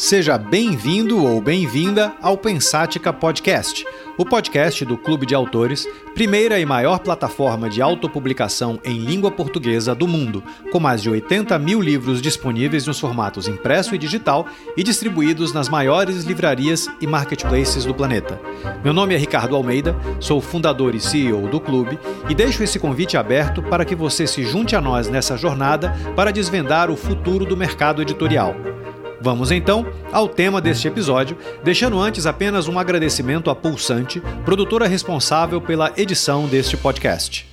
Seja bem-vindo ou bem-vinda ao Pensática Podcast, o podcast do Clube de Autores, primeira e maior plataforma de autopublicação em língua portuguesa do mundo, com mais de 80 mil livros disponíveis nos formatos impresso e digital e distribuídos nas maiores livrarias e marketplaces do planeta. Meu nome é Ricardo Almeida, sou fundador e CEO do clube e deixo esse convite aberto para que você se junte a nós nessa jornada para desvendar o futuro do mercado editorial. Vamos então ao tema deste episódio, deixando antes apenas um agradecimento à Pulsante, produtora responsável pela edição deste podcast.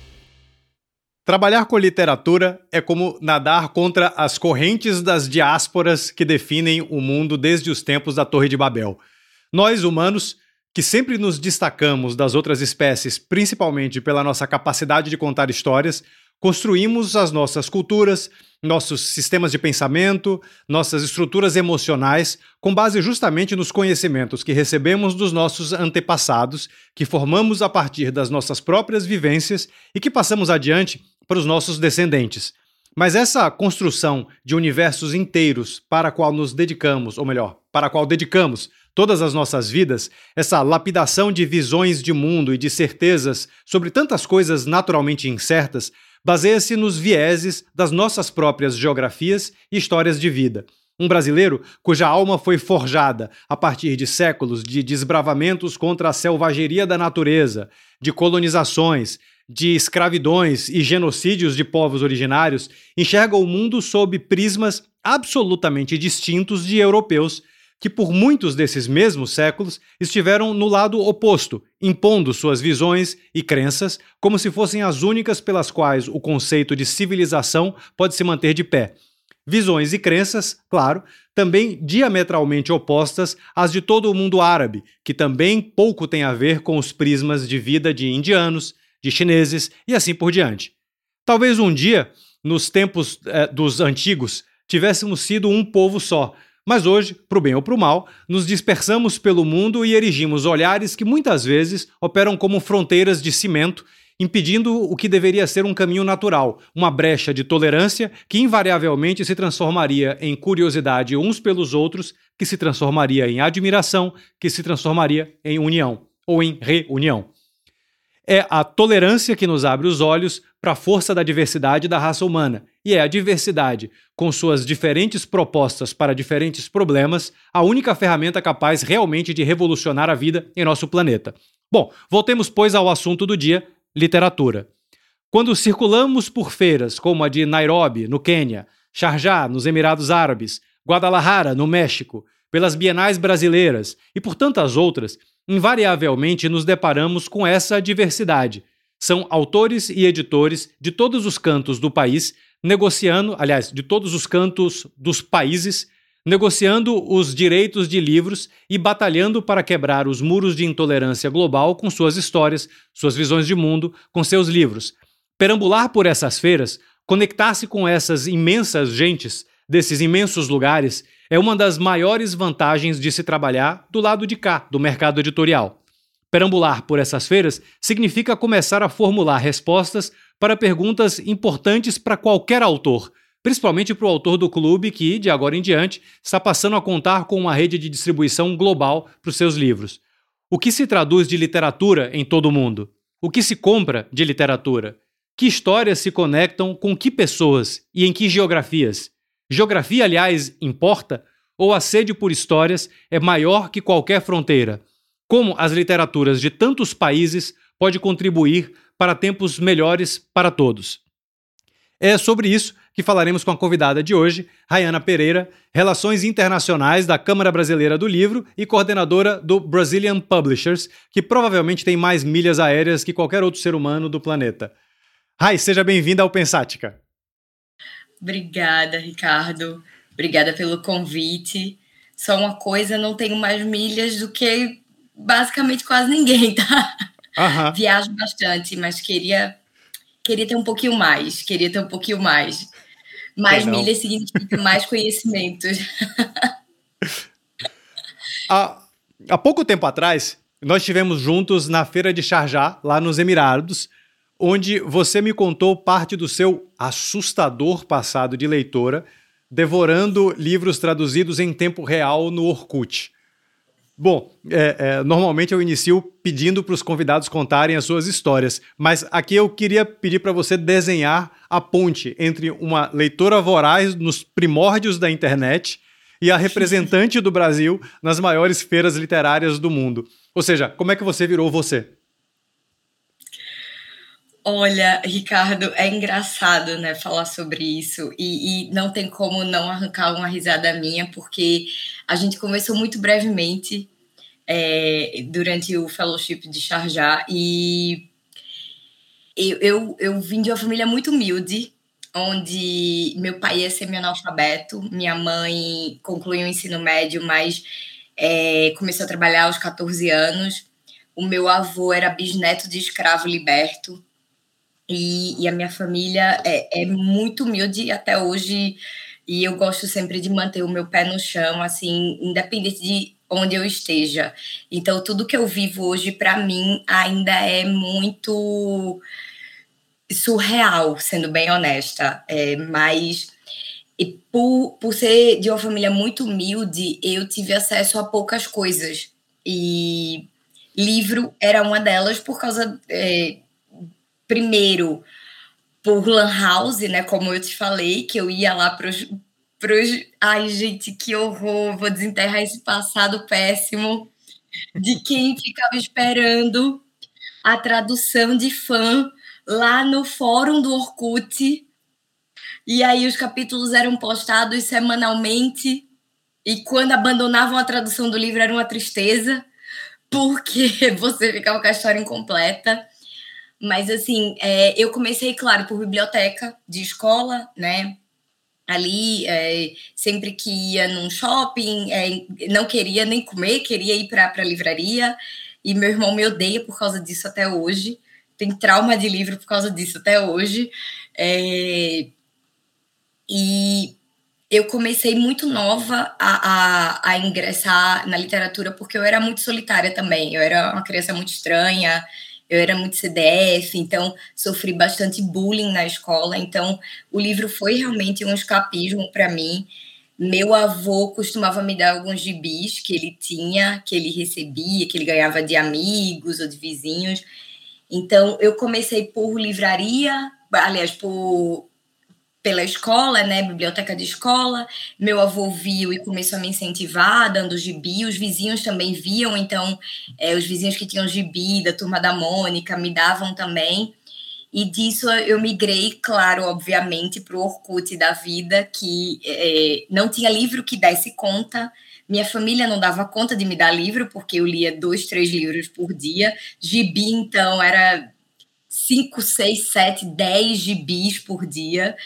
Trabalhar com literatura é como nadar contra as correntes das diásporas que definem o mundo desde os tempos da Torre de Babel. Nós, humanos, que sempre nos destacamos das outras espécies, principalmente pela nossa capacidade de contar histórias, construímos as nossas culturas, nossos sistemas de pensamento, nossas estruturas emocionais, com base justamente nos conhecimentos que recebemos dos nossos antepassados, que formamos a partir das nossas próprias vivências e que passamos adiante para os nossos descendentes. Mas essa construção de universos inteiros para a qual nos dedicamos, ou melhor, para a qual dedicamos todas as nossas vidas, essa lapidação de visões de mundo e de certezas sobre tantas coisas naturalmente incertas, baseia-se nos vieses das nossas próprias geografias e histórias de vida. Um brasileiro cuja alma foi forjada a partir de séculos de desbravamentos contra a selvageria da natureza, de colonizações, de escravidões e genocídios de povos originários, enxerga o mundo sob prismas absolutamente distintos de europeus que por muitos desses mesmos séculos estiveram no lado oposto, impondo suas visões e crenças como se fossem as únicas pelas quais o conceito de civilização pode se manter de pé. Visões e crenças, claro, também diametralmente opostas às de todo o mundo árabe, que também pouco tem a ver com os prismas de vida de indianos, de chineses e assim por diante. Talvez um dia, nos tempos eh, dos antigos, tivéssemos sido um povo só, mas hoje, para o bem ou para o mal, nos dispersamos pelo mundo e erigimos olhares que muitas vezes operam como fronteiras de cimento, impedindo o que deveria ser um caminho natural, uma brecha de tolerância que invariavelmente se transformaria em curiosidade uns pelos outros, que se transformaria em admiração, que se transformaria em união ou em reunião. É a tolerância que nos abre os olhos para a força da diversidade da raça humana. E é a diversidade, com suas diferentes propostas para diferentes problemas, a única ferramenta capaz realmente de revolucionar a vida em nosso planeta. Bom, voltemos, pois, ao assunto do dia: literatura. Quando circulamos por feiras como a de Nairobi, no Quênia, Sharjah, nos Emirados Árabes, Guadalajara, no México, pelas bienais brasileiras e por tantas outras, invariavelmente nos deparamos com essa diversidade. São autores e editores de todos os cantos do país negociando, aliás, de todos os cantos dos países, negociando os direitos de livros e batalhando para quebrar os muros de intolerância global com suas histórias, suas visões de mundo, com seus livros. Perambular por essas feiras, conectar-se com essas imensas gentes desses imensos lugares é uma das maiores vantagens de se trabalhar do lado de cá, do mercado editorial. Perambular por essas feiras significa começar a formular respostas para perguntas importantes para qualquer autor, principalmente para o autor do clube que, de agora em diante, está passando a contar com uma rede de distribuição global para os seus livros. O que se traduz de literatura em todo o mundo? O que se compra de literatura? Que histórias se conectam com que pessoas e em que geografias? Geografia, aliás, importa? Ou a sede por histórias é maior que qualquer fronteira? Como as literaturas de tantos países pode contribuir para tempos melhores para todos? É sobre isso que falaremos com a convidada de hoje, Rayana Pereira, Relações Internacionais da Câmara Brasileira do Livro e coordenadora do Brazilian Publishers, que provavelmente tem mais milhas aéreas que qualquer outro ser humano do planeta. Rai, seja bem-vinda ao Pensática. Obrigada, Ricardo. Obrigada pelo convite. Só uma coisa, não tenho mais milhas do que basicamente quase ninguém, tá? Uhum. Viajo bastante, mas queria queria ter um pouquinho mais, queria ter um pouquinho mais. Mais milhas significa mais conhecimentos. há, há pouco tempo atrás, nós estivemos juntos na feira de Sharjah, lá nos Emirados, onde você me contou parte do seu assustador passado de leitora, devorando livros traduzidos em tempo real no Orkut. Bom, é, é, normalmente eu inicio pedindo para os convidados contarem as suas histórias, mas aqui eu queria pedir para você desenhar a ponte entre uma leitora voraz nos primórdios da internet e a representante do Brasil nas maiores feiras literárias do mundo. Ou seja, como é que você virou você? Olha, Ricardo, é engraçado, né, falar sobre isso. E, e, não tem como não arrancar uma risada minha, porque a gente conversou muito brevemente é, durante o fellowship de Sharjah e eu, eu, eu vim de uma família muito humilde, onde meu pai é semi-analfabeto, minha mãe concluiu o ensino médio, mas é, começou a trabalhar aos 14 anos. O meu avô era bisneto de escravo liberto, e, e a minha família é, é muito humilde até hoje. E eu gosto sempre de manter o meu pé no chão, assim, independente de onde eu esteja. Então, tudo que eu vivo hoje, para mim, ainda é muito surreal, sendo bem honesta. É, mas por, por ser de uma família muito humilde, eu tive acesso a poucas coisas. E livro era uma delas por causa é, primeiro por Lan House, né? Como eu te falei, que eu ia lá para os. Ai, gente, que horror! Vou desenterrar esse passado péssimo de quem ficava esperando a tradução de fã lá no fórum do Orkut. E aí os capítulos eram postados semanalmente. E quando abandonavam a tradução do livro era uma tristeza, porque você ficava com a história incompleta. Mas, assim, é, eu comecei, claro, por biblioteca de escola, né? Ali, é, sempre que ia num shopping, é, não queria nem comer, queria ir para a livraria. E meu irmão me odeia por causa disso até hoje. Tem trauma de livro por causa disso até hoje. É, e eu comecei muito nova a, a, a, ingressar na literatura porque eu era muito solitária também. Eu era uma criança muito estranha, eu era muito CDF, então sofri bastante bullying na escola. Então o livro foi realmente um escapismo para mim. Meu avô costumava me dar alguns gibis que ele tinha, que ele recebia, que ele ganhava de amigos ou de vizinhos. Então eu comecei por livraria, aliás, por pela escola, né, biblioteca de escola. Meu avô viu e começou a me incentivar, dando gibi. Os vizinhos também viam, então é, os vizinhos que tinham gibi da turma da Mônica me davam também. E disso eu migrei, claro, obviamente, para o Orkut da vida, que é, não tinha livro que desse conta. Minha família não dava conta de me dar livro, porque eu lia dois, três livros por dia. Gibi, então, era cinco, seis, sete, dez gibis por dia.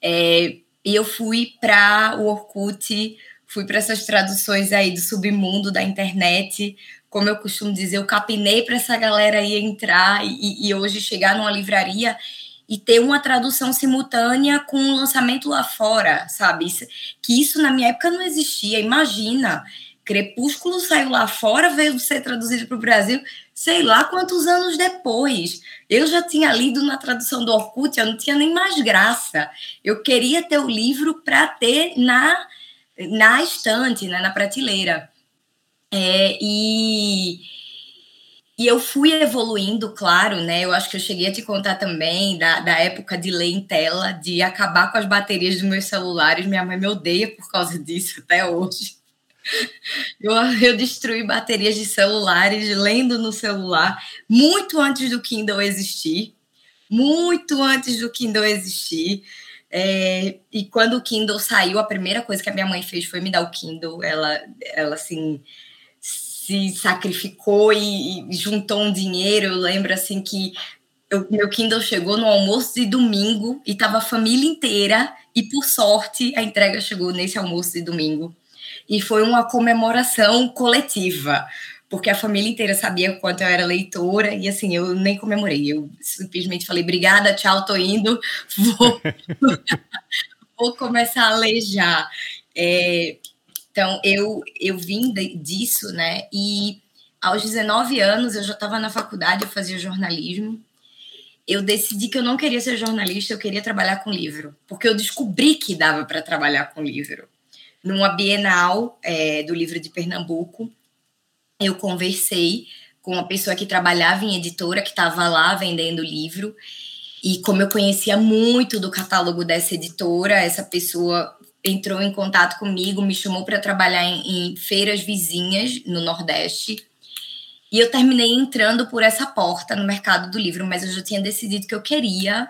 É, e eu fui para o Orkut, fui para essas traduções aí do submundo da internet. Como eu costumo dizer, eu capinei para essa galera aí entrar e, e, hoje chegar numa livraria e ter uma tradução simultânea com o um lançamento lá fora, sabe? Que isso na minha época não existia. Imagina, Crepúsculo saiu lá fora, veio ser traduzido para o Brasil, sei lá quantos anos depois. Eu já tinha lido na tradução do Orkut, eu não tinha nem mais graça. Eu queria ter o livro para ter na, na estante, né, na prateleira. É, e, e eu fui evoluindo, claro, né? Eu acho que eu cheguei a te contar também da, da época de ler em tela, de acabar com as baterias dos meus celulares. Minha mãe me odeia por causa disso até hoje. Eu, eu destruí baterias de celulares lendo no celular muito antes do Kindle existir. Muito antes do Kindle existir. É, e quando o Kindle saiu, a primeira coisa que a minha mãe fez foi me dar o Kindle. Ela, ela assim, se sacrificou e, e juntou um dinheiro. Eu lembro assim que eu, meu Kindle chegou no almoço de domingo e tava a família inteira. E por sorte, a entrega chegou nesse almoço de domingo e foi uma comemoração coletiva, porque a família inteira sabia o quanto eu era leitora, e assim, eu nem comemorei, eu simplesmente falei, obrigada, tchau, tô indo, vou, vou começar a ler já. É, então, eu, eu vim de, disso, né, e aos 19 anos eu já estava na faculdade, eu fazia jornalismo, eu decidi que eu não queria ser jornalista, eu queria trabalhar com livro, porque eu descobri que dava para trabalhar com livro. Numa Bienal é, do livro de Pernambuco, eu conversei com uma pessoa que trabalhava em editora, que estava lá vendendo livro, e como eu conhecia muito do catálogo dessa editora, essa pessoa entrou em contato comigo, me chamou para trabalhar em, em feiras vizinhas no Nordeste. E eu terminei entrando por essa porta no mercado do livro, mas eu já tinha decidido que eu queria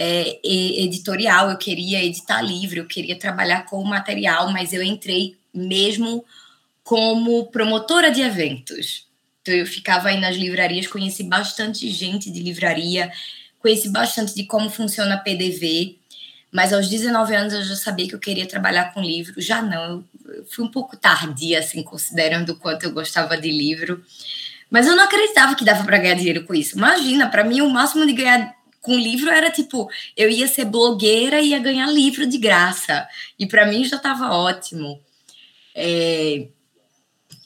é, editorial, eu queria editar livro, eu queria trabalhar com material, mas eu entrei mesmo como promotora de eventos. Então eu ficava aí nas livrarias, conheci bastante gente de livraria, conheci bastante de como funciona a PDV, mas aos 19 anos eu já sabia que eu queria trabalhar com livro. Já não, eu fui um pouco tardia, assim, considerando o quanto eu gostava de livro. Mas eu não acreditava que dava para ganhar dinheiro com isso. Imagina, para mim o máximo de ganhar com livro era tipo, eu ia ser blogueira e ia ganhar livro de graça. E para mim já estava ótimo. É,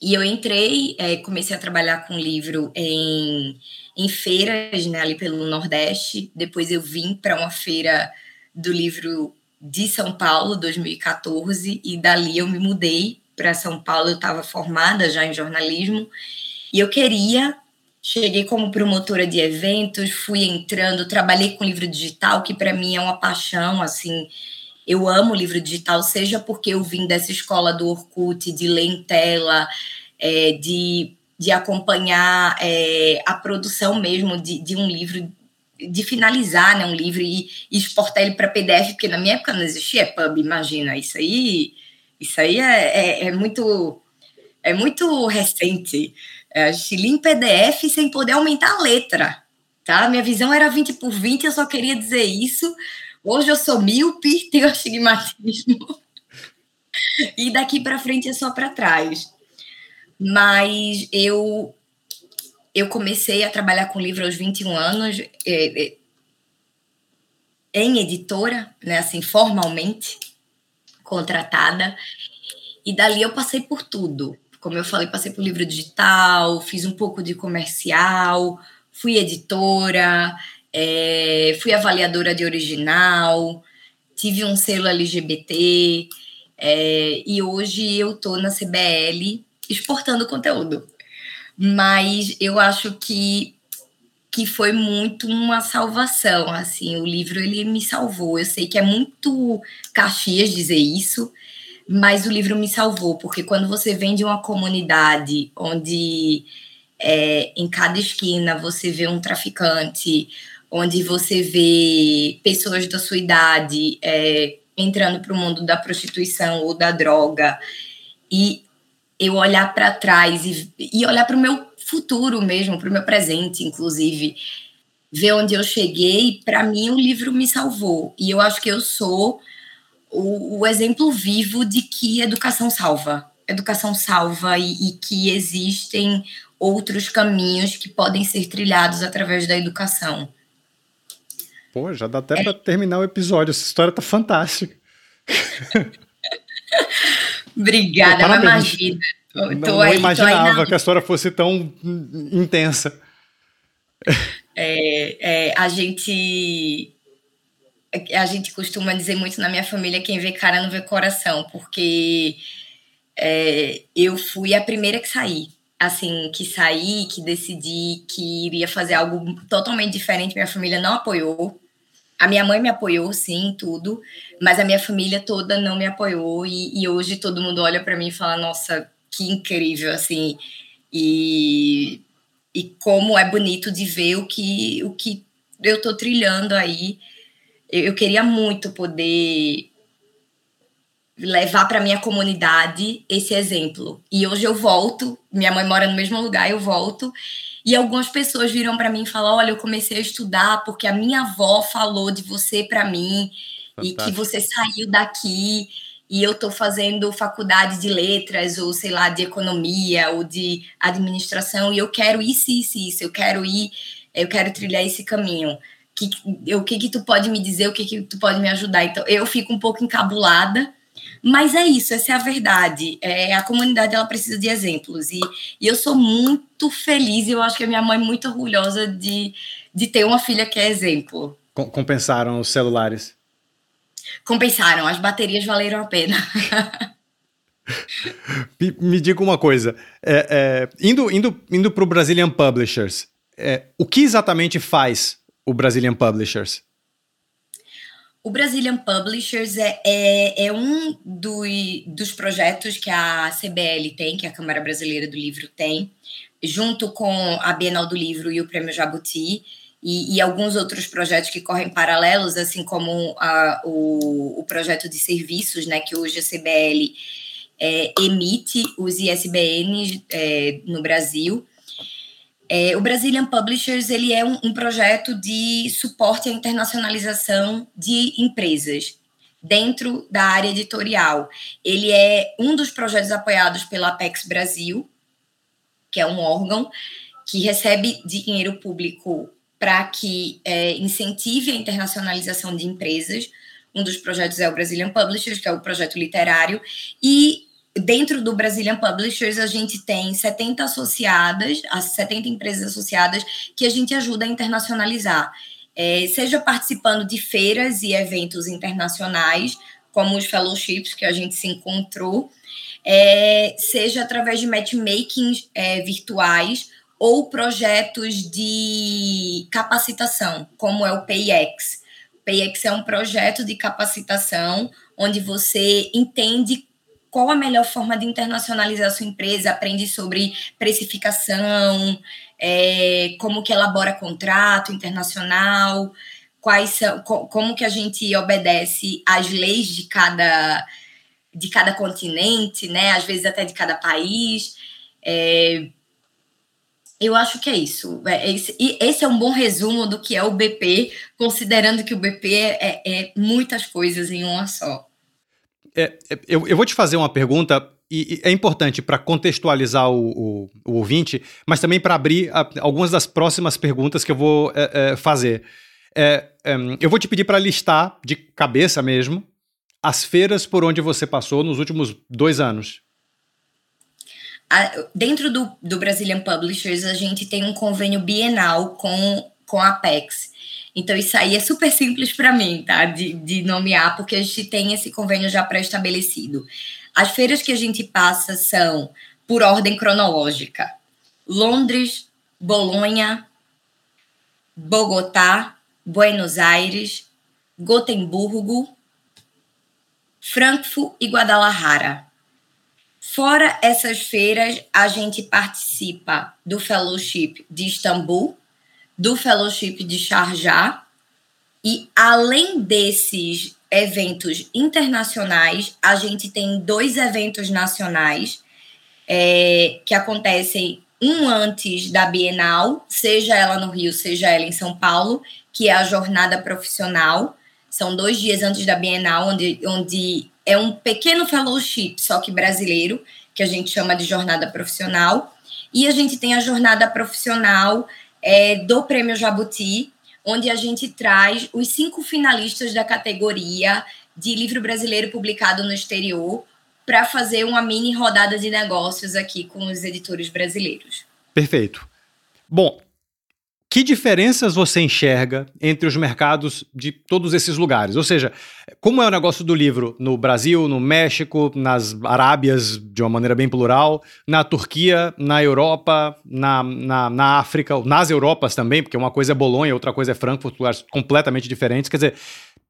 e eu entrei, é, comecei a trabalhar com livro em, em feiras, né, ali pelo Nordeste. Depois eu vim para uma feira do livro de São Paulo, 2014, e dali eu me mudei para São Paulo. Eu estava formada já em jornalismo e eu queria, cheguei como promotora de eventos, fui entrando, trabalhei com livro digital, que para mim é uma paixão, assim, eu amo livro digital, seja porque eu vim dessa escola do Orkut, de ler em tela, é, de, de acompanhar é, a produção mesmo de, de um livro, de finalizar né, um livro e, e exportar ele para PDF, porque na minha época não existia pub, imagina, isso aí, isso aí é, é, é muito é muito recente. É, a gente lia em PDF sem poder aumentar a letra, tá? Minha visão era 20 por 20, eu só queria dizer isso. Hoje eu sou míope, tenho astigmatismo. e daqui para frente é só para trás. Mas eu eu comecei a trabalhar com livro aos 21 anos, é, é, em editora, né, assim, formalmente contratada. E dali eu passei por tudo. Como eu falei, passei por livro digital, fiz um pouco de comercial, fui editora, é, fui avaliadora de original, tive um selo LGBT, é, e hoje eu estou na CBL exportando conteúdo. Mas eu acho que que foi muito uma salvação, assim, o livro ele me salvou. Eu sei que é muito Caxias dizer isso, mas o livro me salvou, porque quando você vem de uma comunidade onde é, em cada esquina você vê um traficante, onde você vê pessoas da sua idade é, entrando para o mundo da prostituição ou da droga, e eu olhar para trás e, e olhar para o meu futuro mesmo, para o meu presente, inclusive, ver onde eu cheguei, para mim o livro me salvou. E eu acho que eu sou o, o exemplo vivo de que educação salva. Educação salva e, e que existem outros caminhos que podem ser trilhados através da educação. Pô, já dá até é. para terminar o episódio. Essa história tá fantástica. Obrigada, Pô, imagina. Tô, não, não aí, imaginava que a história fosse tão intensa. É, é, a gente a gente costuma dizer muito na minha família quem vê cara não vê coração, porque é, eu fui a primeira que saí. Assim, que saí, que decidi que iria fazer algo totalmente diferente. Minha família não apoiou. A minha mãe me apoiou, sim, tudo, mas a minha família toda não me apoiou. E, e hoje todo mundo olha para mim e fala: Nossa, que incrível, assim. E, e como é bonito de ver o que, o que eu tô trilhando aí eu queria muito poder levar para minha comunidade esse exemplo. E hoje eu volto, minha mãe mora no mesmo lugar, eu volto. E algumas pessoas viram para mim e falaram: "Olha, eu comecei a estudar porque a minha avó falou de você para mim Fantástico. e que você saiu daqui e eu estou fazendo faculdade de letras ou sei lá de economia ou de administração e eu quero isso, isso, isso. Eu quero ir, eu quero trilhar esse caminho." Que, o que que tu pode me dizer, o que que tu pode me ajudar. Então, eu fico um pouco encabulada Mas é isso, essa é a verdade. É, a comunidade ela precisa de exemplos. E, e eu sou muito feliz, e eu acho que a minha mãe é muito orgulhosa de, de ter uma filha que é exemplo. Compensaram os celulares? Compensaram, as baterias valeram a pena. me, diga uma coisa, é, é, indo, indo, indo para o Brazilian Publishers, é, o que exatamente faz o Brazilian Publishers? O Brazilian Publishers é, é, é um do, dos projetos que a CBL tem, que a Câmara Brasileira do Livro tem, junto com a Bienal do Livro e o Prêmio Jabuti, e, e alguns outros projetos que correm paralelos, assim como a, o, o projeto de serviços, né, que hoje a CBL é, emite os ISBNs é, no Brasil, é, o Brazilian Publishers ele é um, um projeto de suporte à internacionalização de empresas dentro da área editorial. Ele é um dos projetos apoiados pela Apex Brasil, que é um órgão que recebe dinheiro público para que é, incentive a internacionalização de empresas. Um dos projetos é o Brazilian Publishers, que é o projeto literário, e dentro do Brazilian Publishers, a gente tem 70 associadas, as 70 empresas associadas que a gente ajuda a internacionalizar. É, seja participando de feiras e eventos internacionais, como os fellowships que a gente se encontrou, é, seja através de matchmakings é, virtuais ou projetos de capacitação, como é o PayX. O PayX é um projeto de capacitação onde você entende qual a melhor forma de internacionalizar a sua empresa, aprende sobre precificação, é, como que elabora contrato internacional, quais são, como que a gente obedece às leis de cada de cada continente, né? Às vezes até de cada país. É, eu acho que é isso. É, esse, e esse é um bom resumo do que é o BP, considerando que o BP é, é muitas coisas em uma só. É, é, eu, eu vou te fazer uma pergunta e, é importante para contextualizar o, o, o, ouvinte, mas também para abrir a, algumas das próximas perguntas que eu vou é, é, fazer. É, é eu vou te pedir para listar de cabeça mesmo as feiras por onde você passou nos últimos dois anos. dentro do, do Brazilian Publishers, a gente tem um convênio bienal com, com a Apex. Então, isso aí é super simples para mim, tá? De, de nomear, porque a gente tem esse convênio já pré-estabelecido. As feiras que a gente passa são por ordem cronológica: Londres, Bolonha, Bogotá, Buenos Aires, Gotemburgo, Frankfurt e Guadalajara. Fora essas feiras, a gente participa do Fellowship de Istambul, do Fellowship de Sharjah. E além desses eventos internacionais, a gente tem dois eventos nacionais é, que acontecem um antes da Bienal, seja ela no Rio, seja ela em São Paulo, que é a jornada profissional. São dois dias antes da Bienal, onde, onde é um pequeno fellowship, só que brasileiro, que a gente chama de jornada profissional. E a gente tem a jornada profissional é, do Prêmio Jabuti, onde a gente traz os cinco finalistas da categoria de livro brasileiro publicado no exterior para fazer uma mini rodada de negócios aqui com os editores brasileiros. Perfeito. Bom, que diferenças você enxerga entre os mercados de todos esses lugares? Ou seja, como é o negócio do livro no Brasil, no México, nas Arábias, de uma maneira bem plural, na Turquia, na Europa, na, na, na África, nas Europas também, porque uma coisa é Bolonha, outra coisa é Frankfurt, lugares completamente diferentes. Quer dizer,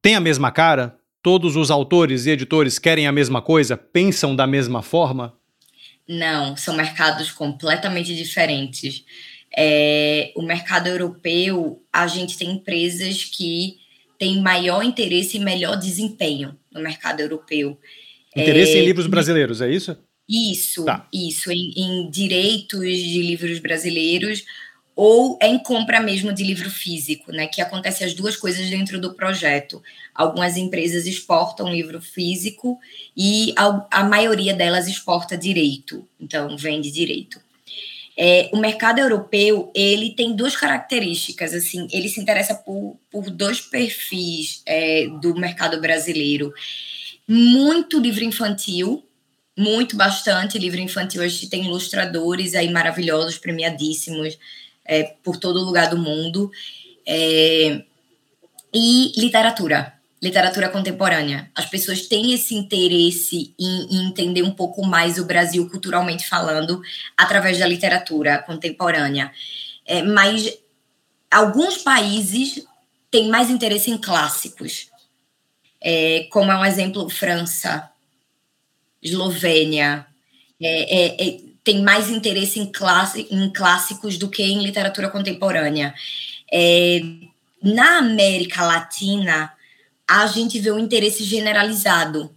tem a mesma cara? Todos os autores e editores querem a mesma coisa? Pensam da mesma forma? Não, são mercados completamente diferentes. É, o mercado europeu, a gente tem empresas que têm maior interesse e melhor desempenho no mercado europeu. Interesse é, em livros brasileiros, é isso? Isso, tá. isso, em, em direitos de livros brasileiros ou em compra mesmo de livro físico, né? Que acontece as duas coisas dentro do projeto. Algumas empresas exportam livro físico e a, a maioria delas exporta direito, então vende direito. É, o mercado europeu ele tem duas características assim ele se interessa por, por dois perfis é, do mercado brasileiro muito livro infantil, muito, bastante livro infantil. A gente tem ilustradores aí maravilhosos, premiadíssimos é, por todo lugar do mundo. É, e literatura, literatura contemporânea. As pessoas têm esse interesse em, em, entender um pouco mais o Brasil culturalmente falando através da literatura contemporânea. É, mas alguns países têm mais interesse em clássicos, é, como é um exemplo França, Eslovênia. É, é, é, tem mais interesse em, classe, em clássicos do que em literatura contemporânea. É, na América Latina, a gente vê um interesse generalizado.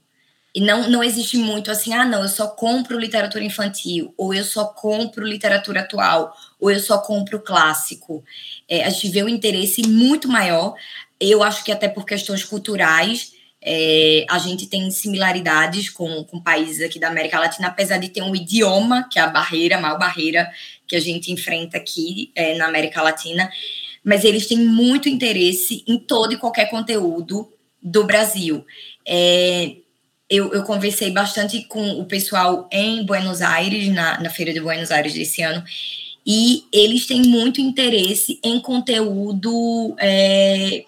E não, não existe muito assim, ah, não, eu só compro literatura infantil, ou eu só compro literatura atual, ou eu só compro clássico. É, a gente vê um interesse muito maior, eu acho que até por questões culturais, é, a gente tem similaridades com, com países aqui da América Latina, apesar de ter um idioma, que é a barreira, a maior barreira que a gente enfrenta aqui é, na América Latina, mas eles têm muito interesse em todo e qualquer conteúdo do Brasil. É, eu, eu, conversei bastante com o pessoal em Buenos Aires, na, na Feira de Buenos Aires desse ano, e eles têm muito interesse em conteúdo é,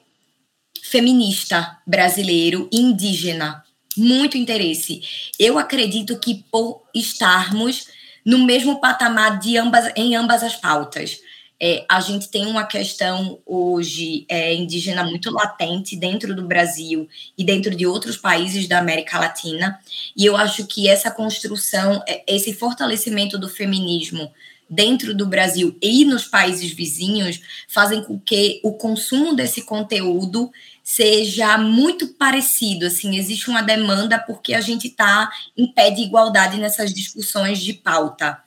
feminista brasileiro, indígena. Muito interesse. Eu acredito que por estarmos no mesmo patamar de ambas, em ambas as pautas. É, a gente tem uma questão hoje é, indígena muito latente dentro do Brasil e dentro de outros países da América Latina, e eu acho que essa construção, é, esse fortalecimento do feminismo dentro do Brasil e nos países vizinhos fazem com que o consumo desse conteúdo seja muito parecido, assim, existe uma demanda porque a gente está em pé de igualdade nessas discussões de pauta,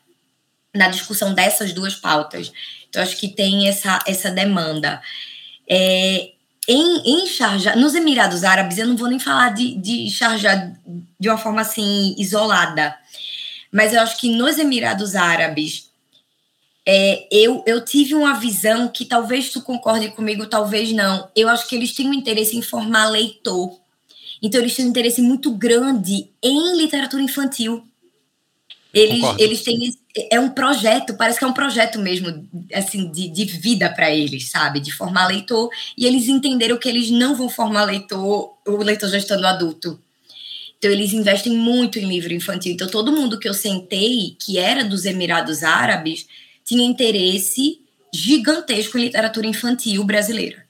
na discussão dessas duas pautas. Então, acho que tem essa, essa demanda. É, em, em Sharjah, nos Emirados Árabes, eu não vou nem falar de, de Sharjah de uma forma assim isolada, mas eu acho que nos Emirados Árabes é, eu, eu tive uma visão que talvez tu concorde comigo, talvez não. Eu acho que eles têm um interesse em formar leitor. Então, eles têm um interesse muito grande em literatura infantil. Eles, eles têm. É um projeto, parece que é um projeto mesmo, assim, de, de vida para eles, sabe? De formar leitor. E eles entenderam que eles não vão formar leitor, o leitor já estando adulto. Então, eles investem muito em livro infantil. Então, todo mundo que eu sentei, que era dos Emirados Árabes, tinha interesse gigantesco em literatura infantil brasileira.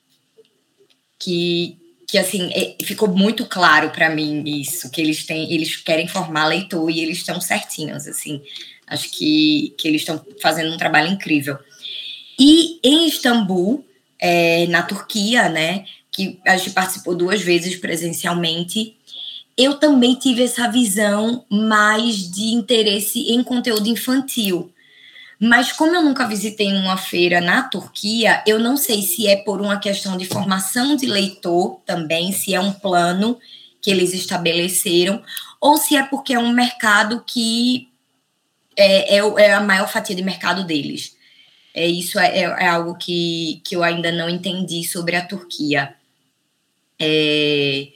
Que, que assim, é, ficou muito claro para mim isso, que eles têm, eles querem formar leitor e eles estão certinhos, assim. Acho que, que eles estão fazendo um trabalho incrível. E em Istambul, é, na Turquia, né, que a gente participou duas vezes presencialmente, eu também tive essa visão mais de interesse em conteúdo infantil. Mas como eu nunca visitei uma feira na Turquia, eu não sei se é por uma questão de formação de leitor também, se é um plano que eles estabeleceram, ou se é porque é um mercado que é, é, é a maior fatia de mercado deles. É, isso é, é, é, algo que, que eu ainda não entendi sobre a Turquia. É,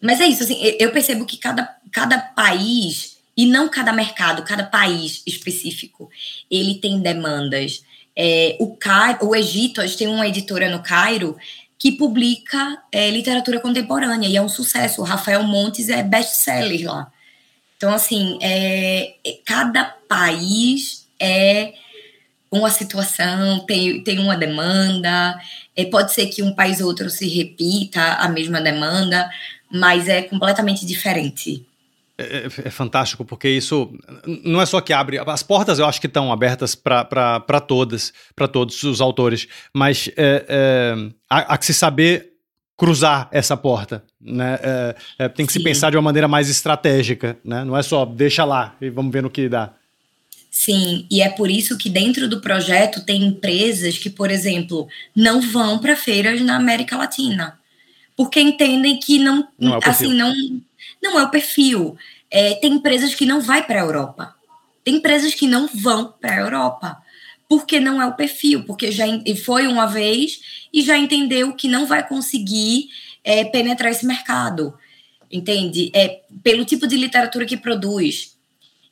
mas é isso, assim, eu percebo que cada, cada país e não cada mercado, cada país específico, ele tem demandas. É, o, Cairo, o Egito, a gente tem uma editora no Cairo que publica é, literatura contemporânea e é um sucesso. O Rafael Montes é best-seller lá. Então, assim, é, é, cada país é uma situação, tem, tem uma demanda. É, pode ser que um país ou outro se repita a mesma demanda, mas é completamente diferente. É, é, é, fantástico, porque isso não é só que abre. As portas eu acho que estão abertas para todas, para todos os autores, mas é, é, há, há, que se saber cruzar essa porta. Né? É, é, tem que Sim. se pensar de uma maneira mais estratégica, né? não é só deixa lá e vamos ver no que dá. Sim, e é por isso que dentro do projeto tem empresas que, por exemplo, não vão para feiras na América Latina, porque entendem que não, não assim, não não é o perfil. É, tem empresas que não vai para a Europa. Tem empresas que não vão para a Europa. Porque não é o perfil, porque já foi uma vez e já entendeu que não vai conseguir é, penetrar esse mercado. entende? É pelo tipo de literatura que produz.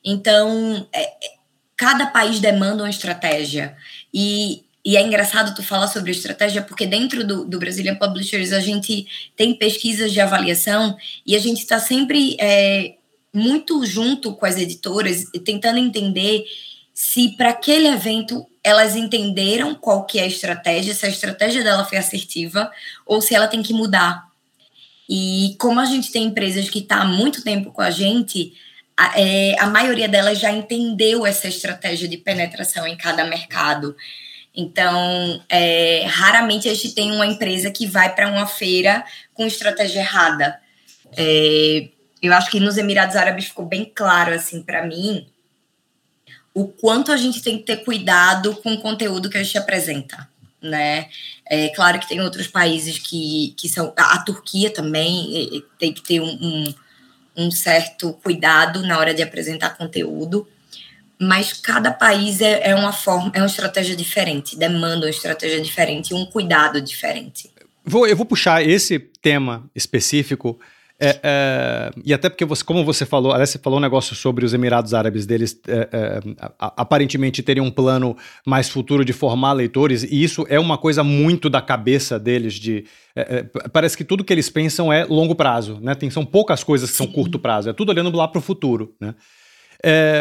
Então, é, é cada país demanda uma estratégia. E, e é engraçado tu falar sobre estratégia, porque dentro do, do Brazilian Publishers a gente tem pesquisas de avaliação e a gente está sempre é, muito junto com as editoras, tentando entender se para aquele evento elas entenderam qual que é a estratégia, se a estratégia dela foi assertiva ou se ela tem que mudar. E como a gente tem empresas que estão tá há muito tempo com a gente, a, é, a maioria delas já entendeu essa estratégia de penetração em cada mercado. Então, é, raramente a gente tem uma empresa que vai para uma feira com estratégia errada. É, eu acho que nos Emirados Árabes ficou bem claro, assim, para mim, o quanto a gente tem que ter cuidado com o conteúdo que a gente apresenta, né? É claro que tem outros países que, que são... A, Turquia também tem que ter um, um, um, certo cuidado na hora de apresentar conteúdo, mas cada país é, é uma forma, é uma estratégia diferente, demanda uma estratégia diferente, um cuidado diferente. Vou, eu vou puxar esse tema específico é, é, e até porque, você, como você falou, aliás, você falou um negócio sobre os Emirados Árabes deles é, é aparentemente terem um plano mais futuro de formar leitores, e isso é uma coisa muito da cabeça deles. de é, é, Parece que tudo que eles pensam é longo prazo, né? Tem, são poucas coisas que Sim. são curto prazo, é tudo olhando lá para o futuro. Né?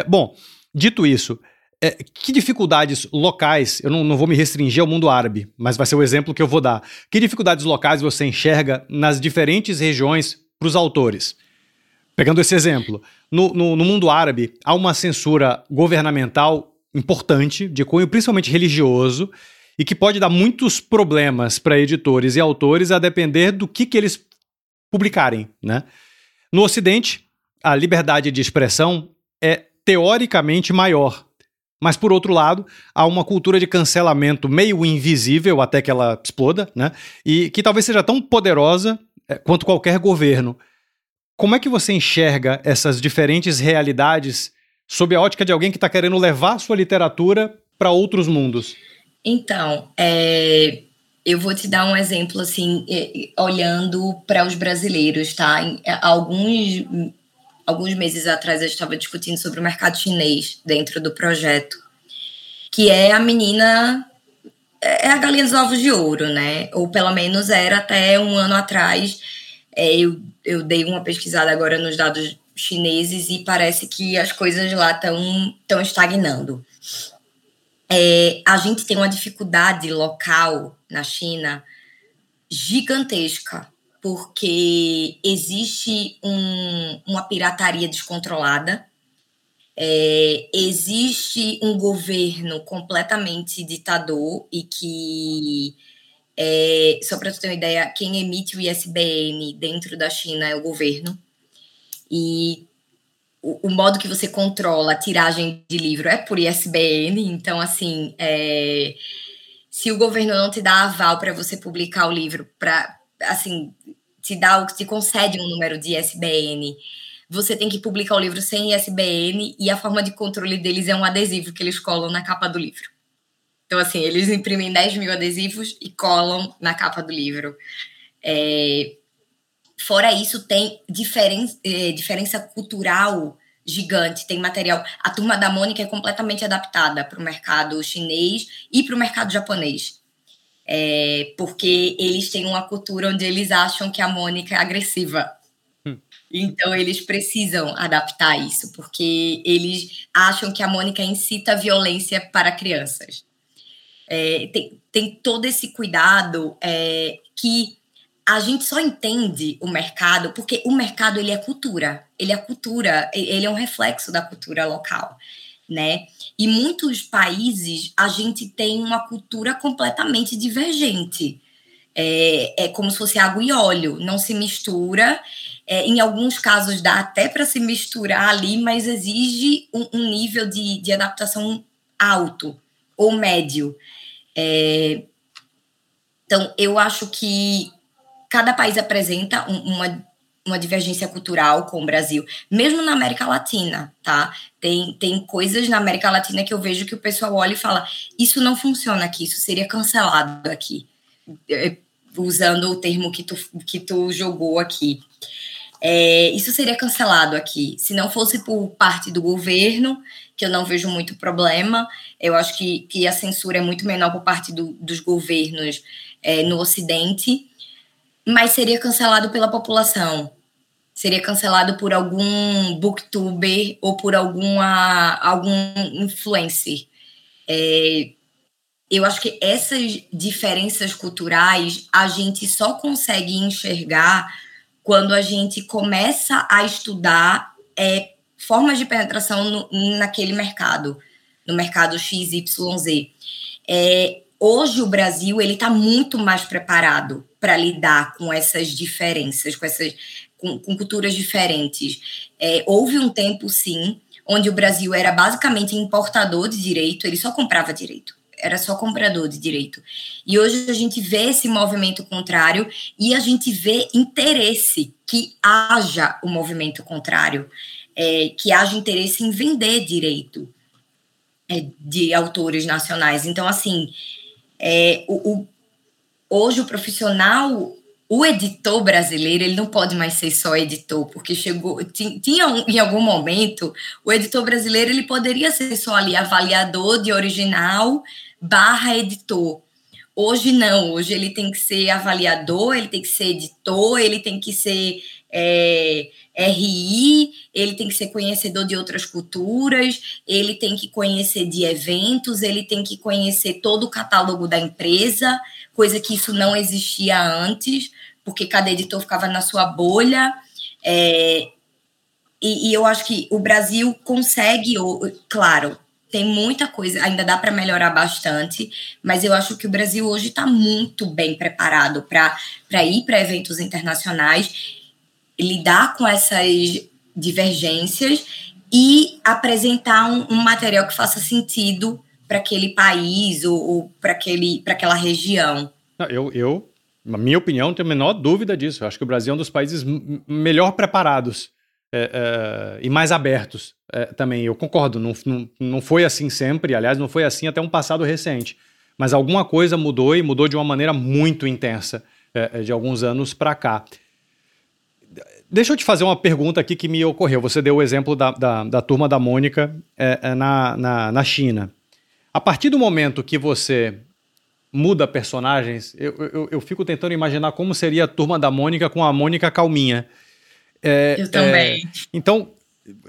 bom, dito isso. que dificuldades locais, eu não, não, vou me restringir ao mundo árabe, mas vai ser o exemplo que eu vou dar. Que dificuldades locais você enxerga nas diferentes regiões para os autores. Pegando esse exemplo, no, no, no, mundo árabe há uma censura governamental importante, de cunho principalmente religioso, e que pode dar muitos problemas para editores e autores a depender do que, que eles publicarem. Né? No Ocidente, a liberdade de expressão é teoricamente maior. Mas, por outro lado, há uma cultura de cancelamento meio invisível até que ela exploda, né? E que talvez seja tão poderosa é, quanto qualquer governo. Como é que você enxerga essas diferentes realidades sob a ótica de alguém que está querendo levar sua literatura para outros mundos? Então, é, eu vou te dar um exemplo assim, olhando para os brasileiros, tá? É, alguns, alguns meses atrás eu estava discutindo sobre o mercado chinês dentro do projeto, que é a menina é a galinha dos ovos de ouro, né? Ou pelo menos era até um ano atrás. É, eu, eu dei uma pesquisada agora nos dados chineses e parece que as coisas lá estão estagnando. É, a gente tem uma dificuldade local na China gigantesca, porque existe um, uma pirataria descontrolada é, existe um governo completamente ditador e que, é, só para tu ter uma ideia, quem emite o ISBN dentro da China é o governo. E o, o modo que você controla a tiragem de livro é por ISBN. Então, assim, é, se o governo não te dá aval para você publicar o livro, para assim, te dá, te concede um número de ISBN você tem que publicar o livro sem ISBN e a forma de controle deles é um adesivo que eles colam na capa do livro. Então, assim, eles imprimem 10 mil adesivos e colam na capa do livro. É... Fora isso, tem diferen... é, diferença cultural gigante, tem material. A turma da Mônica é completamente adaptada para o mercado chinês e para o mercado japonês. É... porque eles têm uma cultura onde eles acham que a Mônica é agressiva. Então, eles precisam adaptar isso, porque eles acham que a Mônica incita violência para crianças. É, tem, tem todo esse cuidado é, que a gente só entende o mercado porque o mercado ele é cultura, ele é cultura, ele é um reflexo da cultura local, né? E muitos países a gente tem uma cultura completamente divergente. É, é como se fosse água e óleo, não se mistura é, em alguns casos dá até para se misturar ali, mas exige um, um nível de, de, adaptação alto ou médio. É, então, eu acho que cada país apresenta um, uma, uma divergência cultural com o Brasil, mesmo na América Latina, tá? Tem, tem coisas na América Latina que eu vejo que o pessoal olha e fala: isso não funciona aqui, isso seria cancelado aqui, é, usando o termo que tu, que tu jogou aqui. É, isso seria cancelado aqui. Se não fosse por parte do governo, que eu não vejo muito problema, eu acho que, que a censura é muito menor por parte do, dos governos é, no Ocidente, mas seria cancelado pela população. Seria cancelado por algum booktuber ou por alguma, algum influencer. É, eu acho que essas diferenças culturais a gente só consegue enxergar quando a gente começa a estudar é, formas de penetração no, naquele mercado, no mercado XYZ. É, hoje o Brasil ele está muito mais preparado para lidar com essas diferenças, com essas com, com culturas diferentes. É, houve um tempo, sim, onde o Brasil era basicamente importador de direito, ele só comprava direito era só comprador de direito. E hoje a gente vê esse movimento contrário e a gente vê interesse que haja o movimento contrário, é, que haja interesse em vender direito é, de autores nacionais. Então, assim, é, o, o, hoje o profissional o editor brasileiro ele não pode mais ser só editor, porque chegou tinha um, em algum momento o editor brasileiro ele poderia ser só ali avaliador de original barra editor. Hoje não, hoje ele tem que ser avaliador, ele tem que ser editor, ele tem que ser é, RI, ele tem que ser conhecedor de outras culturas, ele tem que conhecer de eventos, ele tem que conhecer todo o catálogo da empresa, coisa que isso não existia antes, porque cada editor ficava na sua bolha. É, e, e, eu acho que o Brasil consegue, claro, tem muita coisa, ainda dá para melhorar bastante, mas eu acho que o Brasil hoje está muito bem preparado para ir para eventos internacionais, lidar com essas divergências e apresentar um, um material que faça sentido para aquele país ou, ou para aquela região. Eu, eu, na minha opinião, não tenho a menor dúvida disso. Eu acho que o Brasil é um dos países melhor preparados é, é, e mais abertos é, também. Eu concordo, não, não, não foi assim sempre, aliás, não foi assim até um passado recente. Mas alguma coisa mudou e mudou de uma maneira muito intensa de alguns anos para cá. Deixa eu te fazer uma pergunta aqui que me ocorreu. Você deu o exemplo da, da, da turma da Mônica na, na, na China. A partir do momento que você muda personagens, eu, eu, eu, fico tentando imaginar como seria a turma da Mônica com a Mônica calminha. É, eu também. É, então,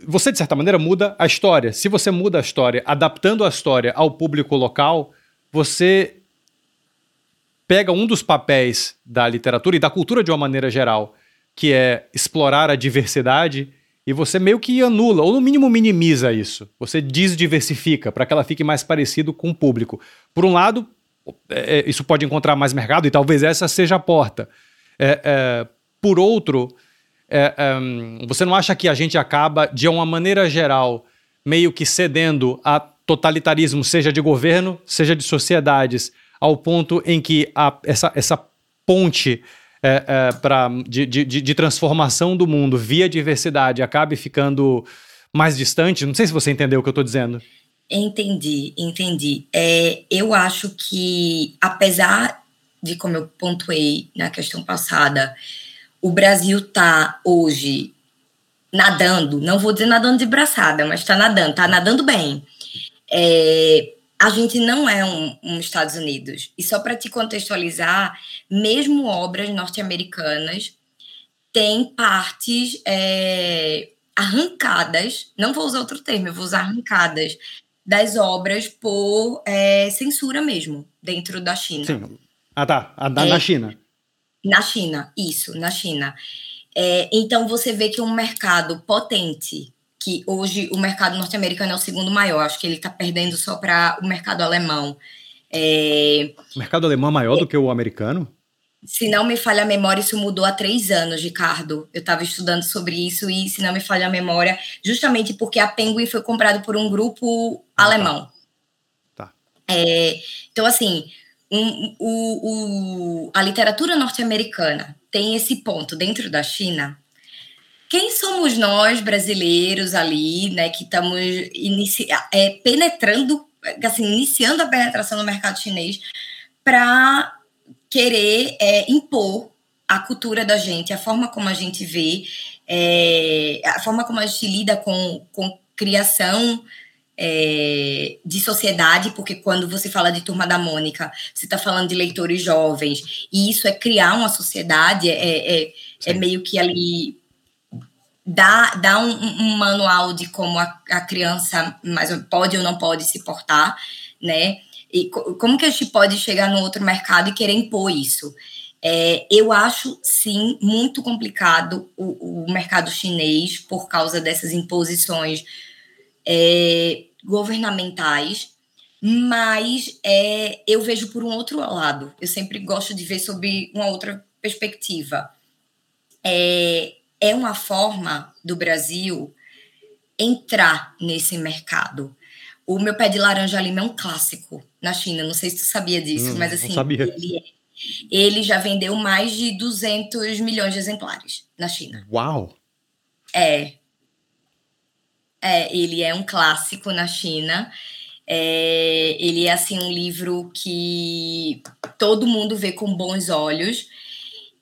você, de certa maneira, muda a história. Se você muda a história, adaptando a história ao público local, você pega um dos papéis da literatura e da cultura de uma maneira geral, que é explorar a diversidade, e você meio que anula, ou no mínimo minimiza isso. Você desdiversifica para que ela fique mais parecido com o público. Por um lado, é, é, isso pode encontrar mais mercado e talvez essa seja a porta. É, é por outro, é, é, você não acha que a gente acaba, de uma maneira geral, meio que cedendo a totalitarismo, seja de governo, seja de sociedades, ao ponto em que a, essa, essa ponte é, é, pra, de, de, de, transformação do mundo via diversidade acabe ficando mais distante? Não sei se você entendeu o que eu estou dizendo. Entendi, entendi. É, eu acho que, apesar de, como eu pontuei na questão passada, o Brasil está hoje nadando, não vou dizer nadando de braçada, mas está nadando, está nadando bem. É, a gente não é um, um Estados Unidos. E só para te contextualizar, mesmo obras norte-americanas têm partes é, arrancadas, não vou usar outro termo, eu vou usar arrancadas, das obras por é, censura mesmo, dentro da China. Sim. Ah, tá. A, na, é, na China. Na China, isso, na China. É, então você vê que um mercado potente, que hoje o mercado norte-americano é o segundo maior, acho que ele está perdendo só para o mercado alemão. É, o mercado alemão é maior do que o americano? Se não me falha a memória, isso mudou há três anos, Ricardo. Eu estava estudando sobre isso e, se não me falha a memória, justamente porque a Penguin foi comprado por um grupo ah, tá. alemão. Tá. tá. É, então, assim, um, o, o, a literatura norte-americana tem esse ponto dentro da China. Quem somos nós, brasileiros, ali, né, que estamos é, penetrando, assim, iniciando a penetração no mercado chinês, para querer é, impor a cultura da gente, a forma como a gente vê, é, a forma como a gente lida com, com criação é, de sociedade, porque quando você fala de Turma da Mônica, você está falando de leitores jovens, e isso é criar uma sociedade, é, é, é meio que ali dá, dá um, um manual de como a, a, criança mais pode ou não pode se portar, né? E como que a gente pode chegar no outro mercado e querer impor isso? É, eu acho, sim, muito complicado o, o, mercado chinês por causa dessas imposições é, governamentais, mas é, eu vejo por um outro lado. Eu sempre gosto de ver sob uma outra perspectiva. É, é uma forma do Brasil entrar nesse mercado. O meu pé de laranja lima é um clássico na China. Não sei se tu sabia disso, hum, mas assim, ele, é, ele já vendeu mais de 200 milhões de exemplares na China. Uau! É. É, ele é um clássico na China. É, ele é assim um livro que todo mundo vê com bons olhos.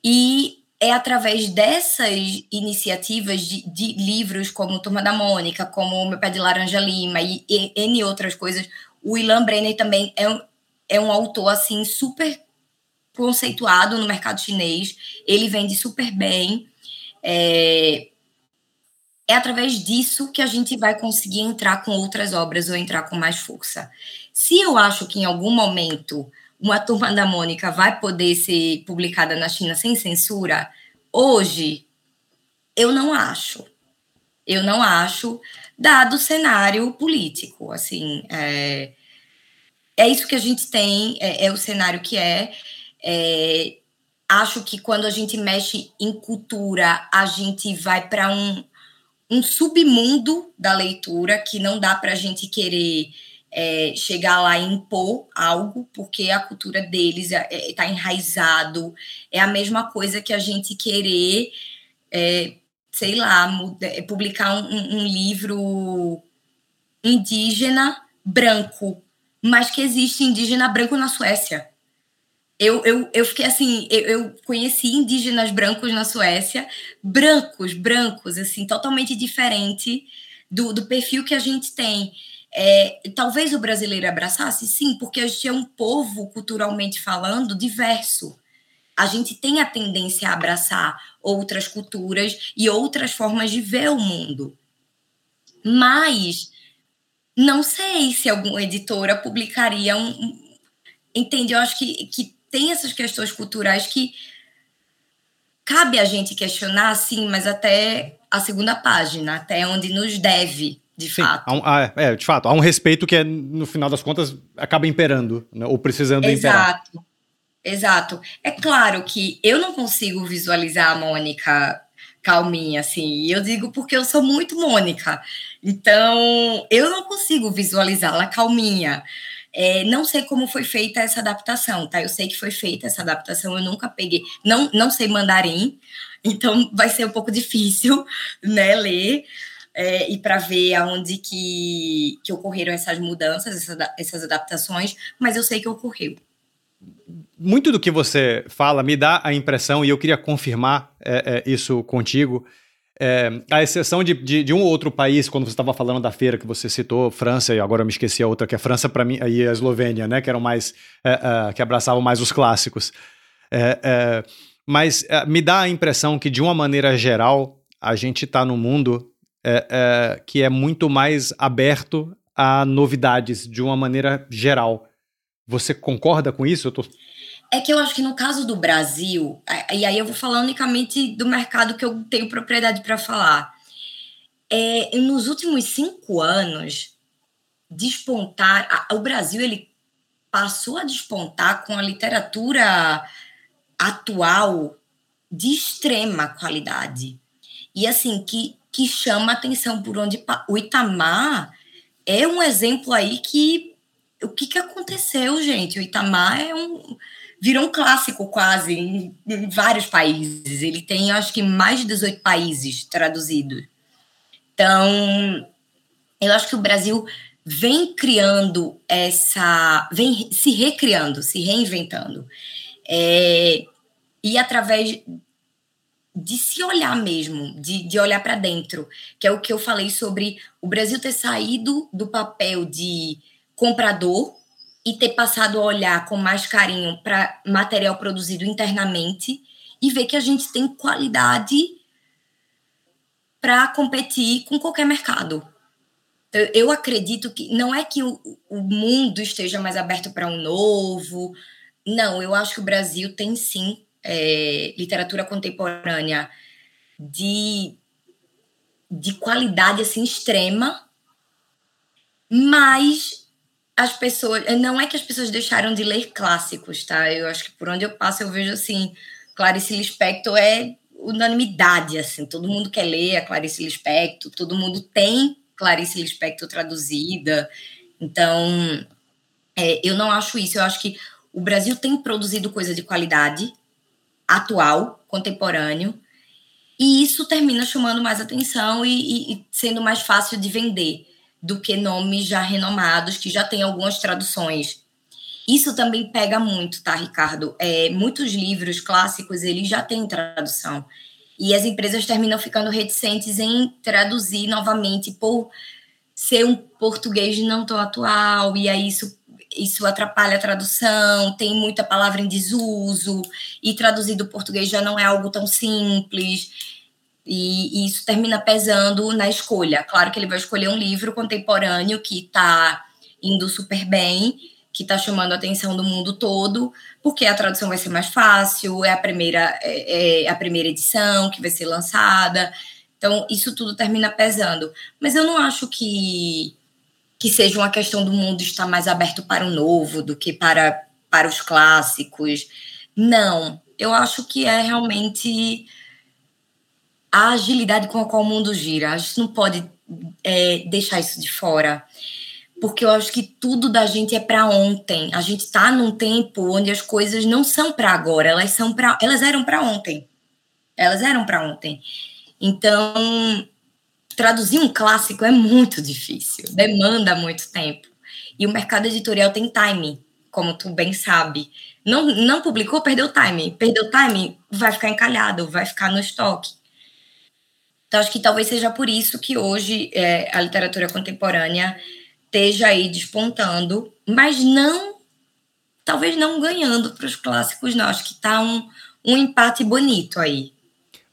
E é através dessas iniciativas de, de, livros como Turma da Mônica, como Meu Pé de Laranja Lima e, e N outras coisas, o Ilan Brenner também é um, é um autor assim super conceituado no mercado chinês, ele vende super bem. É, é através disso que a gente vai conseguir entrar com outras obras ou entrar com mais força. Se eu acho que em algum momento uma turma da Mônica vai poder ser publicada na China sem censura? Hoje, eu não acho. Eu não acho, dado o cenário político. Assim, é, é isso que a gente tem, é, é o cenário que é. é. Acho que quando a gente mexe em cultura, a gente vai para um, um submundo da leitura que não dá para a gente querer é, chegar lá e impor algo, porque a cultura deles está é, é, tá enraizado. É a mesma coisa que a gente querer, é, sei lá, é, publicar um, um, livro indígena branco, mas que existe indígena branco na Suécia. Eu, eu, eu fiquei assim, eu, eu conheci indígenas brancos na Suécia, brancos, brancos, assim, totalmente diferente do, do perfil que a gente tem. É, talvez o brasileiro abraçasse, sim, porque a gente é um povo, culturalmente falando, diverso. A gente tem a tendência a abraçar outras culturas e outras formas de ver o mundo. Mas não sei se alguma editora publicaria um. entende? Eu acho que, que tem essas questões culturais que cabe a gente questionar, sim, mas até a segunda página, até onde nos deve de Sim, fato. Um, há, é, de fato, há um respeito que, é, no final das contas, acaba imperando, né, ou precisando Exato. imperar. Exato. Exato. É claro que eu não consigo visualizar a Mônica calminha, assim. E eu digo porque eu sou muito Mônica. Então, eu não consigo visualizá-la calminha. É, não sei como foi feita essa adaptação, tá? Eu sei que foi feita essa adaptação, eu nunca peguei. Não, não sei mandarim, então vai ser um pouco difícil, né, ler é, e para ver aonde que, que ocorreram essas mudanças, essas, essas adaptações, mas eu sei que ocorreu. Muito do que você fala me dá a impressão, e eu queria confirmar é, é, isso contigo, é, a exceção de, de, de, um ou outro país, quando você estava falando da feira que você citou, França, e agora eu me esqueci a outra, que é França para mim, e a Eslovênia, né, que eram mais, é, é, que abraçavam mais os clássicos. mas me dá a impressão que, de uma maneira geral, a gente está no mundo é, é, que é muito mais aberto a novidades de uma maneira geral. Você concorda com isso? Tô... É que eu acho que no caso do Brasil, e aí eu vou falar unicamente do mercado que eu tenho propriedade para falar. É, nos últimos cinco anos, despontar. o Brasil ele passou a despontar com a literatura atual de extrema qualidade. E assim, que que chama atenção por onde o Itamar é um exemplo aí que o que, que aconteceu, gente? O Itamar é um virou um clássico quase em, em vários países. Ele tem, acho que, mais de 18 países traduzidos. Então, eu acho que o Brasil vem criando essa. vem se recriando, se reinventando. É, e através de se olhar mesmo, de, de olhar para dentro, que é o que eu falei sobre o Brasil ter saído do papel de comprador e ter passado a olhar com mais carinho para material produzido internamente e ver que a gente tem qualidade para competir com qualquer mercado. Eu acredito que não é que o, o mundo esteja mais aberto para um novo. Não, eu acho que o Brasil tem sim é, literatura contemporânea de, de qualidade assim extrema, mas as pessoas. Não é que as pessoas deixaram de ler clássicos, tá? Eu acho que por onde eu passo eu vejo assim. Clarice Lispector é unanimidade, assim, todo mundo quer ler a Clarice Lispector, todo mundo tem Clarice Lispector traduzida, então é, eu não acho isso, eu acho que o Brasil tem produzido coisa de qualidade, atual, contemporâneo, e isso termina chamando mais atenção e, e, sendo mais fácil de vender do que nomes já renomados, que já têm algumas traduções. Isso também pega muito, tá, Ricardo? É, muitos livros clássicos, eles já têm tradução. E as empresas terminam ficando reticentes em traduzir novamente por ser um português não tão atual, e aí isso isso atrapalha a tradução, tem muita palavra em desuso, e traduzir do português já não é algo tão simples, e, e isso termina pesando na escolha. Claro que ele vai escolher um livro contemporâneo que está indo super bem, que está chamando a atenção do mundo todo, porque a tradução vai ser mais fácil, é a primeira, é, é a primeira edição que vai ser lançada. Então, isso tudo termina pesando. Mas eu não acho que que seja uma questão do mundo estar mais aberto para o novo do que para, para os clássicos. Não, eu acho que é realmente a agilidade com a qual o mundo gira. A gente não pode é, deixar isso de fora, porque eu acho que tudo da gente é para ontem. A gente está num tempo onde as coisas não são para agora, elas são para, elas eram para ontem. Elas eram para ontem. Então, traduzir um clássico é muito difícil, demanda muito tempo. E o mercado editorial tem time, como tu bem sabe. Não, não publicou, perdeu time. Perdeu time, vai ficar encalhado, vai ficar no estoque. Então, acho que talvez seja por isso que hoje é, a literatura contemporânea esteja aí despontando, mas não, talvez não ganhando para os clássicos, não. Acho que está um, um empate bonito aí.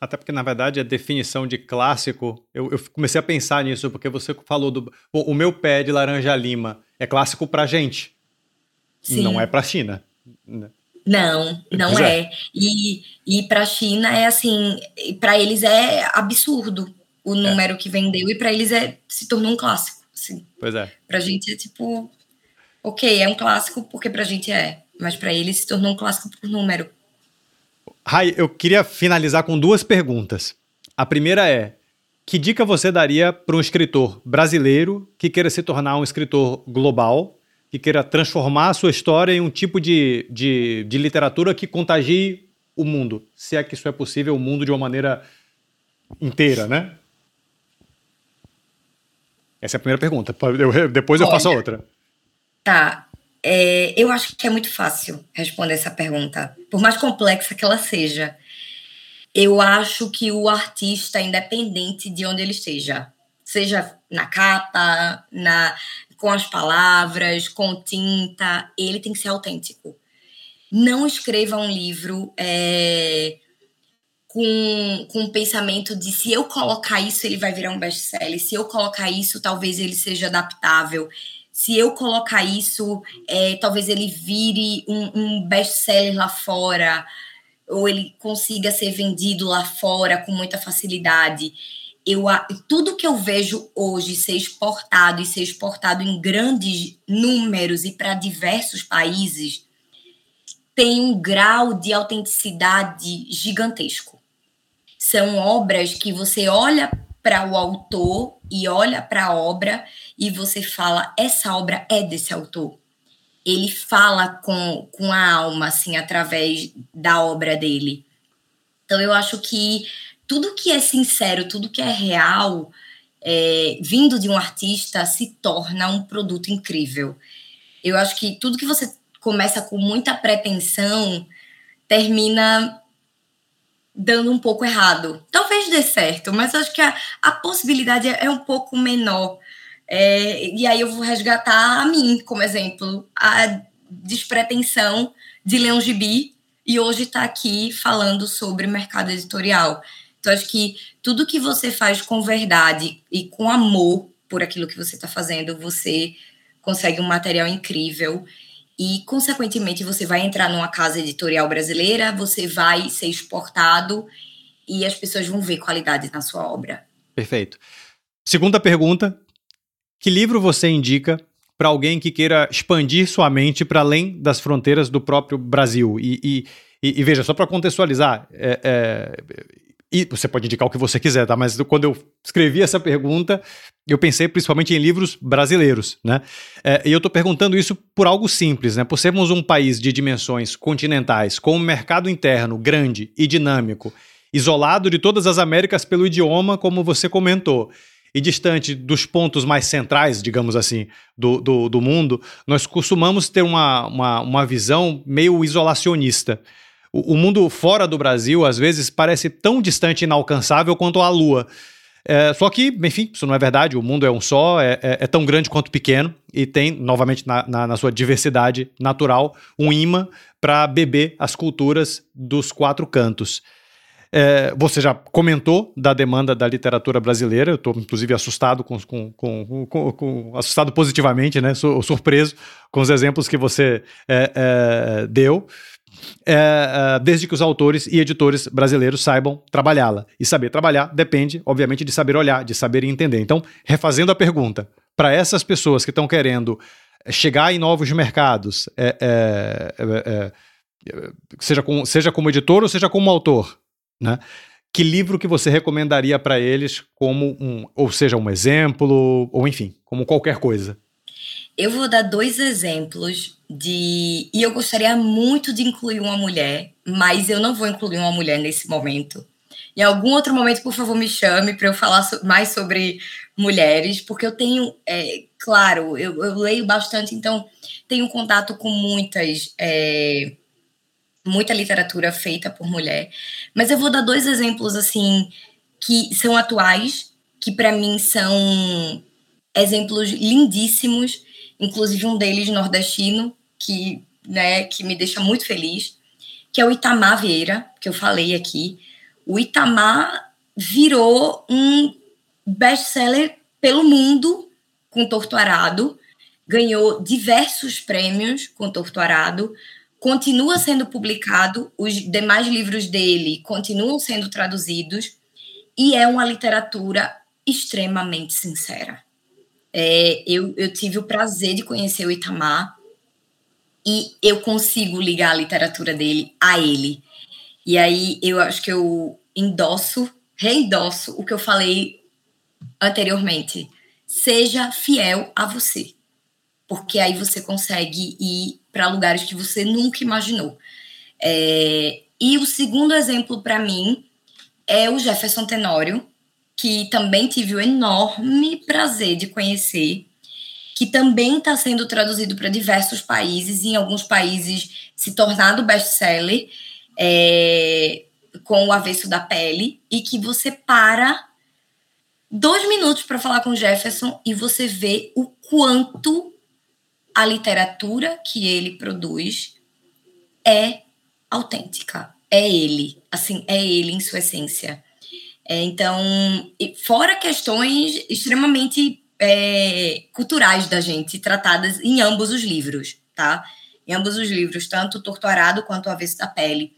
Até porque, na verdade, a definição de clássico, eu, eu comecei a pensar nisso, porque você falou do. Bom, o meu pé de laranja lima é clássico pra gente. Sim. Não é pra China. Não, não é. é. E, e para a China é assim, para eles é absurdo o é. número é. que vendeu e para eles é se tornou um clássico. Assim. Pois é. Para a gente é tipo, ok, é um clássico porque para a gente é, mas para eles se tornou um clássico por número. Rai, eu queria finalizar com duas perguntas. A primeira é: que dica você daria para um escritor brasileiro que queira se tornar um escritor global, que queira transformar a sua história em um tipo de, de, de literatura que contagie o mundo? Se é que isso é possível, o mundo de uma maneira inteira, né? Essa é a primeira pergunta. Eu, depois eu faço a outra. Tá. É, eu acho que é muito fácil responder essa pergunta, por mais complexa que ela seja. Eu acho que o artista, independente de onde ele esteja, seja na capa, na, com as palavras, com tinta, ele tem que ser autêntico. Não escreva um livro é, com, com o pensamento de se eu colocar isso, ele vai virar um best-seller, se eu colocar isso, talvez ele seja adaptável se eu colocar isso, é, talvez ele vire um, um best-seller lá fora, ou ele consiga ser vendido lá fora com muita facilidade. Eu, tudo que eu vejo hoje ser exportado e ser exportado em grandes números e para diversos países tem um grau de autenticidade gigantesco. São obras que você olha para o autor e olha para a obra e você fala: essa obra é desse autor. Ele fala com, com a alma, assim, através da obra dele. Então, eu acho que tudo que é sincero, tudo que é real, é, vindo de um artista, se torna um produto incrível. Eu acho que tudo que você começa com muita pretensão termina dando um pouco errado. Talvez dê certo, mas acho que a, a possibilidade é, é um pouco menor. É, e aí eu vou resgatar a mim como exemplo, a despretensão de ler um gibi e hoje está aqui falando sobre mercado editorial. Então, acho que tudo que você faz com verdade e com amor por aquilo que você está fazendo, você consegue um material incrível e, consequentemente, você vai entrar numa casa editorial brasileira, você vai ser exportado e as pessoas vão ver qualidade na sua obra. Perfeito. Segunda pergunta: que livro você indica para alguém que queira expandir sua mente para além das fronteiras do próprio Brasil? E, e, e, veja, só para contextualizar, é, é, e você pode indicar o que você quiser, tá? Mas quando eu escrevi essa pergunta, eu pensei principalmente em livros brasileiros, né? É, e eu estou perguntando isso por algo simples, né? Por sermos um país de dimensões continentais, com um mercado interno grande e dinâmico, isolado de todas as Américas pelo idioma, como você comentou, e distante dos pontos mais centrais, digamos assim, do, do, do mundo, nós costumamos ter uma, uma, uma visão meio isolacionista o, o mundo fora do Brasil, às vezes, parece tão distante e inalcançável quanto a Lua. É, só que, enfim, isso não é verdade. O mundo é um só, é, é, é tão grande quanto pequeno e tem, novamente, na, na, na sua diversidade natural, um imã para beber as culturas dos quatro cantos. É, você já comentou da demanda da literatura brasileira, eu estou inclusive assustado com, com, com, com, assustado positivamente, né? Surpreso com os exemplos que você é, é, deu é, é, desde que os autores e editores brasileiros saibam trabalhá-la. E saber trabalhar depende, obviamente, de saber olhar, de saber entender. Então, refazendo a pergunta, para essas pessoas que estão querendo chegar em novos mercados, é, é, é, é, seja, com, seja como editor ou seja como autor, né? Que livro que você recomendaria para eles como um, ou seja, um exemplo, ou enfim, como qualquer coisa? Eu vou dar dois exemplos de. E eu gostaria muito de incluir uma mulher, mas eu não vou incluir uma mulher nesse momento. Em algum outro momento, por favor, me chame para eu falar mais sobre mulheres, porque eu tenho, é, claro, eu, eu, leio bastante, então tenho contato com muitas. É, muita literatura feita por mulher. Mas eu vou dar dois exemplos, assim, que são atuais, que para mim são exemplos lindíssimos inclusive um deles nordestino, que, né, que me deixa muito feliz, que é o Itamar Vieira, que eu falei aqui. O Itamar virou um best-seller pelo mundo com Torto Arado, ganhou diversos prêmios com Torto Arado, continua sendo publicado, os demais livros dele continuam sendo traduzidos e é uma literatura extremamente sincera. É, eu, eu tive o prazer de conhecer o Itamar e eu consigo ligar a literatura dele a ele. E aí eu acho que eu endosso, reendosso o que eu falei anteriormente. Seja fiel a você, porque aí você consegue ir para lugares que você nunca imaginou. É, e o segundo exemplo para mim é o Jefferson Tenório, que também tive o enorme prazer de conhecer, que também está sendo traduzido para diversos países, em alguns países se tornado best-seller, é, com o avesso da pele, e que você para dois minutos para falar com Jefferson e você vê o quanto a literatura que ele produz é autêntica, é ele, assim, é ele em sua essência. É, então, fora questões extremamente é, culturais da gente, tratadas em ambos os livros, tá? Em ambos os livros, tanto Torturado quanto o Avesso da Pele.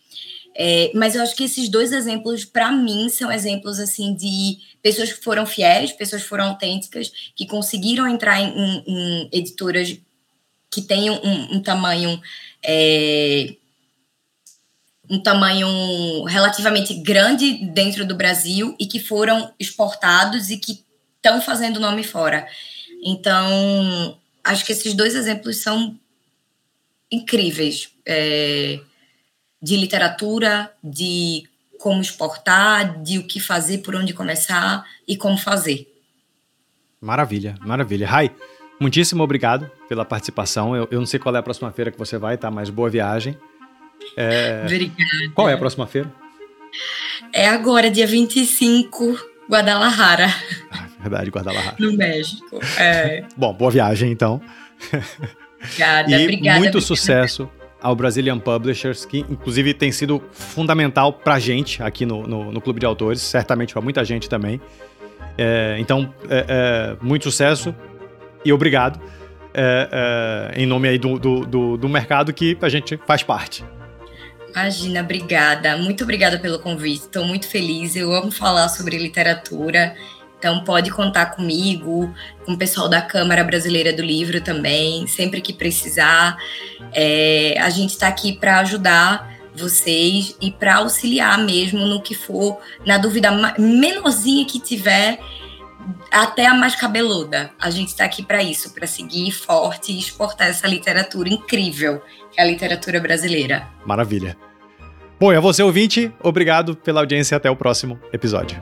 É, mas eu acho que esses dois exemplos, para mim, são exemplos assim de pessoas que foram fiéis, pessoas que foram autênticas, que conseguiram entrar em, em, em editoras que tenham um, um tamanho é, um tamanho relativamente grande dentro do Brasil e que foram exportados e que estão fazendo nome fora. Então, acho que esses dois exemplos são incríveis é, de literatura, de como exportar, de o que fazer, por onde começar e como fazer. Maravilha, maravilha. Rai, muitíssimo obrigado pela participação. Eu, eu não sei qual é a próxima feira que você vai, tá? Mas boa viagem. É... Obrigada. Qual é a próxima feira? É agora, dia 25, Guadalajara. Ah, verdade, Guadalajara. No México. É. Bom, boa viagem então. Obrigada, e obrigada. Muito obrigada. sucesso ao Brazilian Publishers, que inclusive tem sido fundamental para a gente aqui no, no, no, Clube de Autores, certamente para muita gente também. É, então, é, é, muito sucesso e obrigado é, é, em nome aí do, do, do, do mercado que a gente faz parte. Imagina, obrigada. Muito obrigada pelo convite. Estou muito feliz. Eu amo falar sobre literatura. Então pode contar comigo, com o pessoal da Câmara Brasileira do Livro também, sempre que precisar. É, a gente está aqui para ajudar vocês e para auxiliar mesmo no que for, na dúvida menorzinha que tiver, até a mais cabeluda. A gente está aqui para isso, para seguir forte e exportar essa literatura incrível que é a literatura brasileira. Maravilha. Bom, e a você ouvinte, obrigado pela audiência até o próximo episódio.